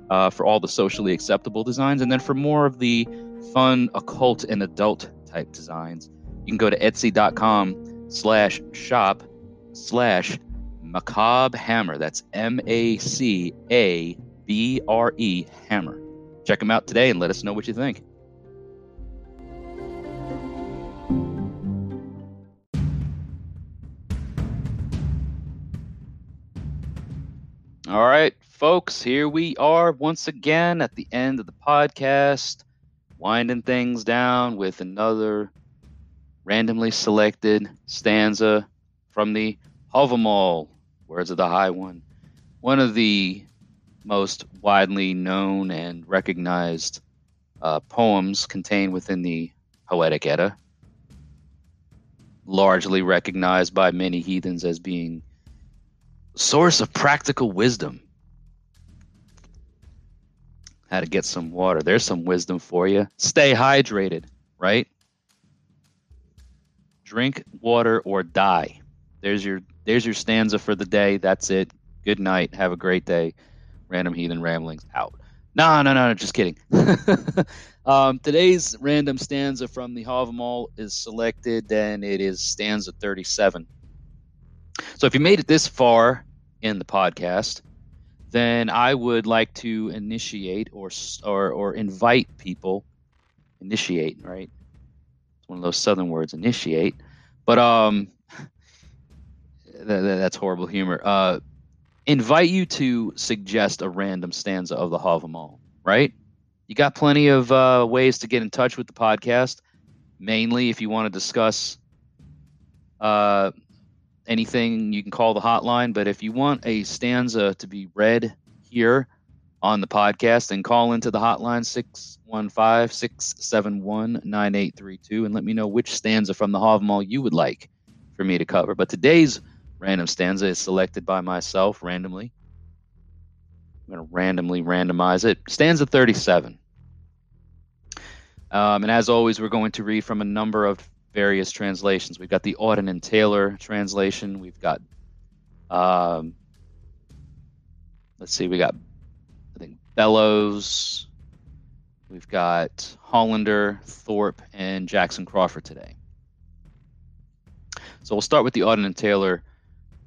Uh, for all the socially acceptable designs. And then for more of the fun, occult, and adult type designs, you can go to etsy.com slash shop slash macabre hammer. That's M A C A B R E hammer. Check them out today and let us know what you think. All right, folks, here we are once again at the end of the podcast, winding things down with another randomly selected stanza from the Havamal, Words of the High One, one of the most widely known and recognized uh, poems contained within the Poetic Edda, largely recognized by many heathens as being source of practical wisdom. How to get some water. There's some wisdom for you. Stay hydrated, right? drink water or die. There's your there's your stanza for the day. That's it. Good night. Have a great day. Random heathen ramblings out. No, no, no, no just kidding. um, today's random stanza from the Havamal is selected, and it is stanza 37. So if you made it this far in the podcast, then I would like to initiate or or or invite people. Initiate, right? It's one of those southern words, initiate. But um, that, that's horrible humor. Uh, invite you to suggest a random stanza of the Havamal, right? You got plenty of uh, ways to get in touch with the podcast. Mainly, if you want to discuss uh, anything, you can call the hotline. But if you want a stanza to be read here on the podcast, then call into the hotline 6 615 671 9832 and let me know which stanza from the Havamal you would like for me to cover. But today's random stanza is selected by myself randomly. I'm going to randomly randomize it. Stanza 37. Um, and as always, we're going to read from a number of various translations. We've got the Auden and Taylor translation. We've got, um, let's see, we got, I think, Bellows. We've got Hollander, Thorpe, and Jackson Crawford today. So we'll start with the Auden and Taylor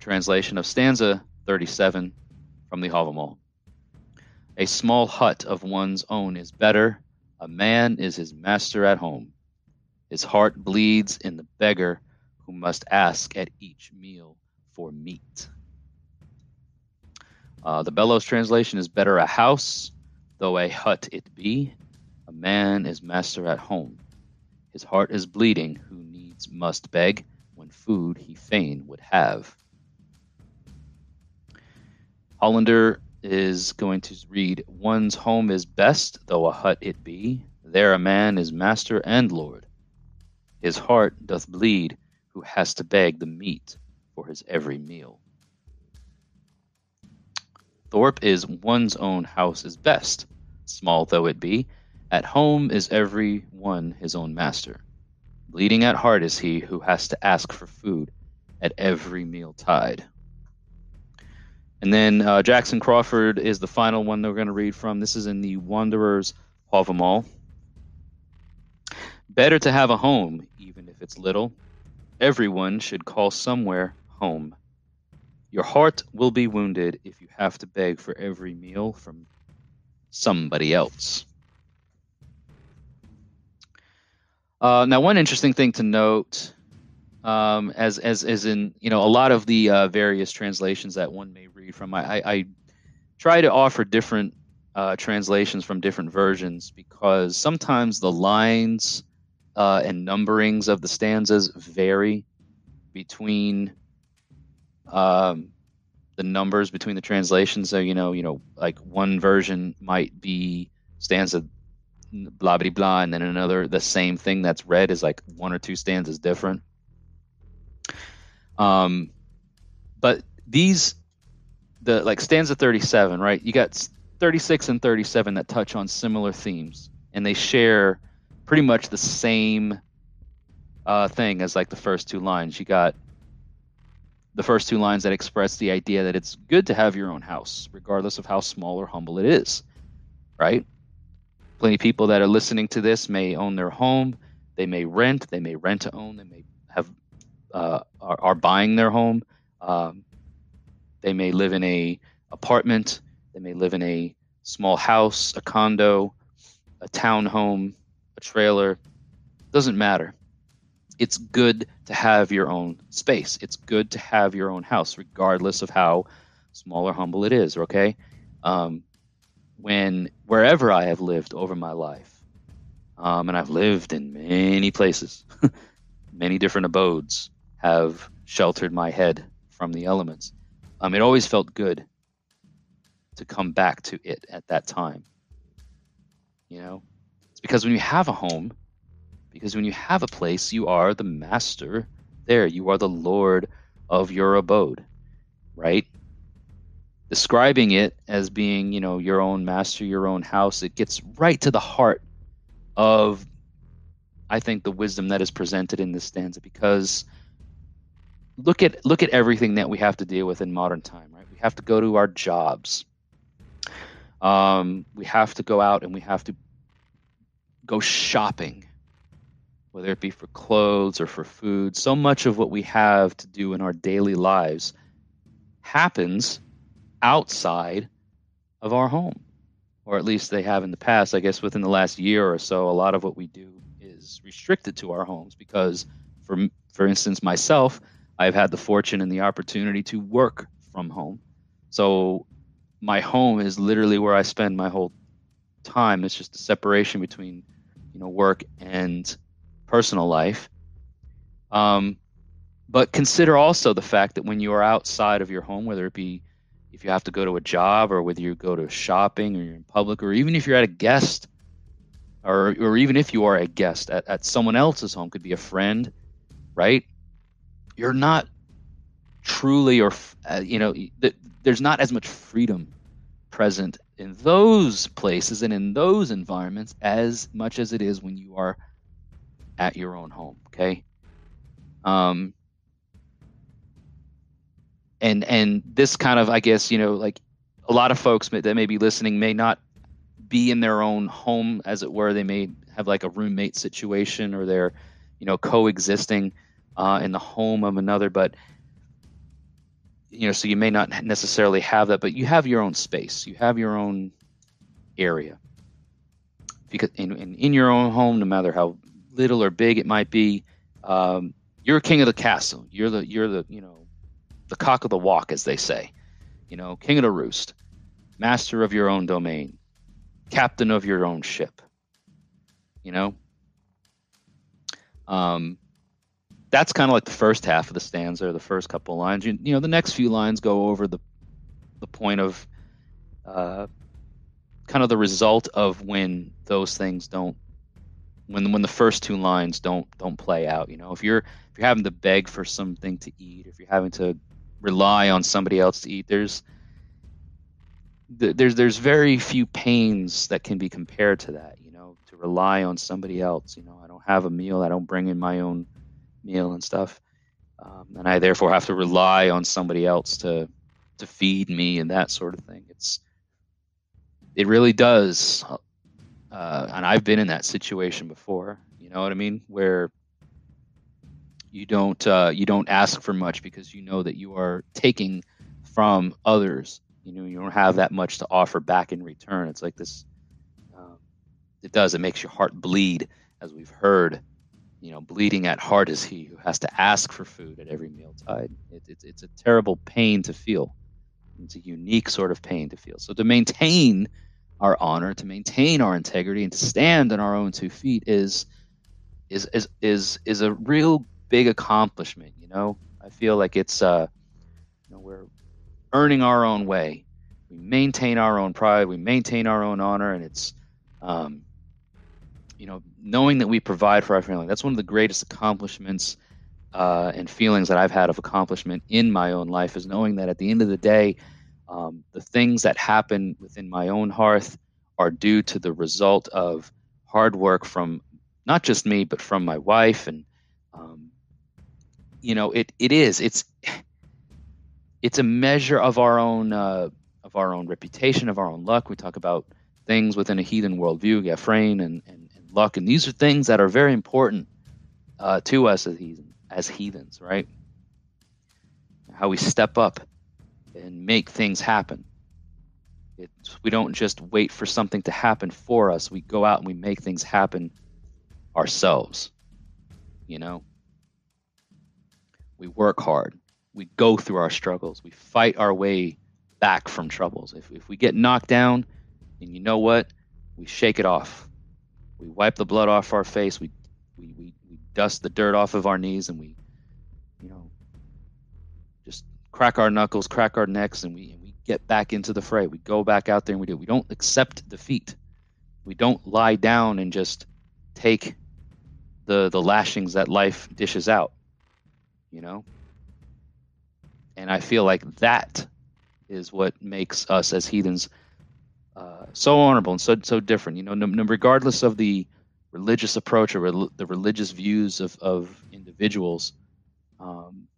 translation of stanza 37 from the Havamal. A small hut of one's own is better. A man is his master at home. His heart bleeds in the beggar who must ask at each meal for meat. Uh, the Bellows translation is better a house, though a hut it be. A man is master at home. His heart is bleeding, who needs must beg when food he fain would have. Hollander is going to read One's home is best, though a hut it be. There a man is master and lord. His heart doth bleed, who has to beg the meat for his every meal. Thorpe is one's own house is best, small though it be. At home is every one his own master. Bleeding at heart is he who has to ask for food at every meal tide. And then uh, Jackson Crawford is the final one that we're going to read from. This is in the Wanderers of them all. Better to have a home, even if it's little. Everyone should call somewhere home. Your heart will be wounded if you have to beg for every meal from somebody else. Uh, now, one interesting thing to note um, as as as in you know a lot of the uh, various translations that one may read from. I, I, I try to offer different uh, translations from different versions because sometimes the lines uh, and numberings of the stanzas vary between um, the numbers between the translations. So you know, you know, like one version might be stanza blah blah blah, and then another the same thing that's read is like one or two stanzas different. Um, but these, the like stanza 37, right? You got 36 and 37 that touch on similar themes, and they share pretty much the same uh, thing as like the first two lines. You got the first two lines that express the idea that it's good to have your own house, regardless of how small or humble it is, right? Plenty of people that are listening to this may own their home, they may rent, they may rent to own, they may have uh, are, are, buying their home. Um, they may live in a apartment. They may live in a small house, a condo, a townhome, a trailer. Doesn't matter. It's good to have your own space. It's good to have your own house, regardless of how small or humble it is. Okay. Um, when wherever I have lived over my life, um, and I've lived in many places, many different abodes, have sheltered my head from the elements. Um, it always felt good to come back to it at that time. You know, it's because when you have a home, because when you have a place, you are the master there. You are the lord of your abode, right? Describing it as being, you know, your own master, your own house, it gets right to the heart of, I think, the wisdom that is presented in this stanza because look at look at everything that we have to deal with in modern time, right? We have to go to our jobs. Um, we have to go out and we have to go shopping, whether it be for clothes or for food. So much of what we have to do in our daily lives happens outside of our home, or at least they have in the past. I guess within the last year or so, a lot of what we do is restricted to our homes because, for for instance, myself, I've had the fortune and the opportunity to work from home. So my home is literally where I spend my whole time. It's just a separation between, you know, work and personal life. Um, but consider also the fact that when you are outside of your home, whether it be if you have to go to a job or whether you go to shopping or you're in public or even if you're at a guest or, or even if you are a guest at, at someone else's home, could be a friend, right? You're not truly or uh, you know th- there's not as much freedom present in those places and in those environments as much as it is when you are at your own home okay? Um and and this kind of i guess you know like a lot of folks that may be listening may not be in their own home as it were. They may have like a roommate situation or they're you know coexisting uh, in the home of another, but you know, so you may not necessarily have that, but you have your own space, you have your own area. Because in, in, in your own home, no matter how little or big it might be, um, you're king of the castle. You're the you're the you know the cock of the walk, as they say. You know, king of the roost, master of your own domain, captain of your own ship. You know, um, that's kind of like the first half of the stanza, or the first couple lines. You, you know, the next few lines go over the the point of uh, kind of the result of when those things don't when when the first two lines don't don't play out you know? If you're if you're having to beg for something to eat if you're having to rely on somebody else to eat there's there's there's very few pains that can be compared to that you know? To rely on somebody else you know? I don't have a meal i don't bring in my own meal and stuff um, and i therefore have to rely on somebody else to to feed me and that sort of thing it's it really does uh, and I've been in that situation before. You know what I mean? Where you don't uh, you don't ask for much because you know that you are taking from others. You know you don't have that much to offer back in return. It's like this. Um, it does. It makes your heart bleed, as we've heard. You know, bleeding at heart is he who has to ask for food at every mealtide. It, it, it's a terrible pain to feel. It's a unique sort of pain to feel. So to maintain our honor, to maintain our integrity, and to stand on our own two feet is is is is is a real big accomplishment. You know, I feel like it's uh, you know, we're earning our own way. We maintain our own pride. We maintain our own honor, and it's um, you know, knowing that we provide for our family. That's one of the greatest accomplishments. Uh, and feelings that I've had of accomplishment in my own life is knowing that at the end of the day, um, the things that happen within my own hearth are due to the result of hard work from not just me, but from my wife. And, um, you know, it, it is, it's, it's a measure of our own, uh, of our own reputation, of our own luck. We talk about things within a heathen worldview, and, and, and luck. And these are things that are very important uh, to us as as heathens, right? How we step up and make things happen. It's, we don't just wait for something to happen for us. We go out and we make things happen ourselves. You know, we work hard. We go through our struggles. We fight our way back from troubles. If, if we get knocked down, and you know what, we shake it off. We wipe the blood off our face. We, we, we, we dust the dirt off of our knees, and we, you know, just crack our knuckles, crack our necks, and we, and we get back into the fray. We go back out there and we do. We don't accept defeat. We don't lie down and just take the the lashings that life dishes out. You know? And I feel like that is what makes us as heathens so honorable and so so different. You know, no, no, regardless of the religious approach or re- the religious views of, of individuals, um,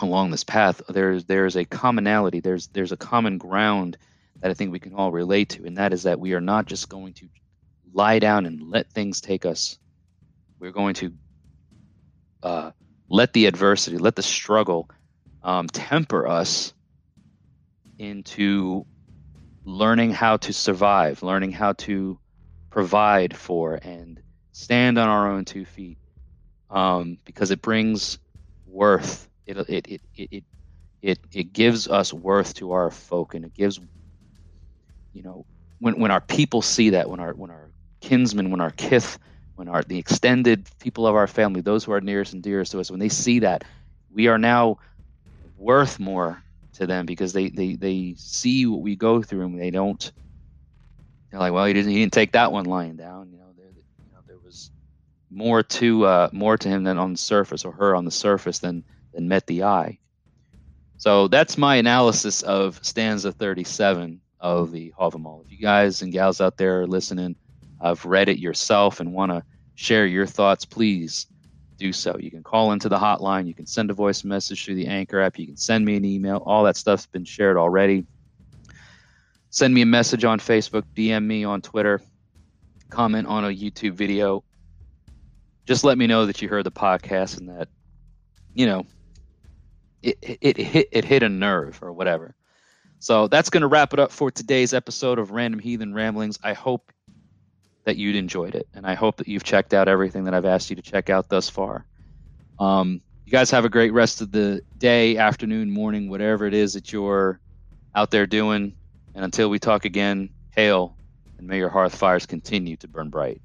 along this path, there's there's a commonality. There's there's a common ground that I think we can all relate to, and that is that we are not just going to lie down and let things take us. We're going to uh, let the adversity, let the struggle um, temper us into learning how to survive, learning how to provide for and stand on our own two feet, um, because it brings worth. It it it it it, it gives us worth to our folk and it gives you know when when our people see that when our when our kinsmen when our kith when our the extended people of our family those who are nearest and dearest to us when they see that we are now worth more to them because they they they see what we go through and they don't they're like well he didn't he didn't take that one lying down you know there you know there was more to uh more to him than on the surface or her on the surface than than met the eye. So that's my analysis of stanza 37 of the Havamal. If you guys and gals out there are listening, have read it yourself and want to share your thoughts, please do so. You can call into the hotline. You can send a voice message through the Anchor app. You can send me an email. All that stuff's been shared already. Send me a message on Facebook, DM me on Twitter, comment on a YouTube video. Just let me know that you heard the podcast and that, you know, it, it, hit it hit a nerve or whatever. So that's going to wrap it up for today's episode of Random Heathen Ramblings. I hope that you'd enjoyed it, and I hope that you've checked out everything that I've asked you to check out thus far. Um, you guys have a great rest of the day, afternoon, morning, whatever it is that you're out there doing. And until we talk again, hail and may your hearth fires continue to burn bright.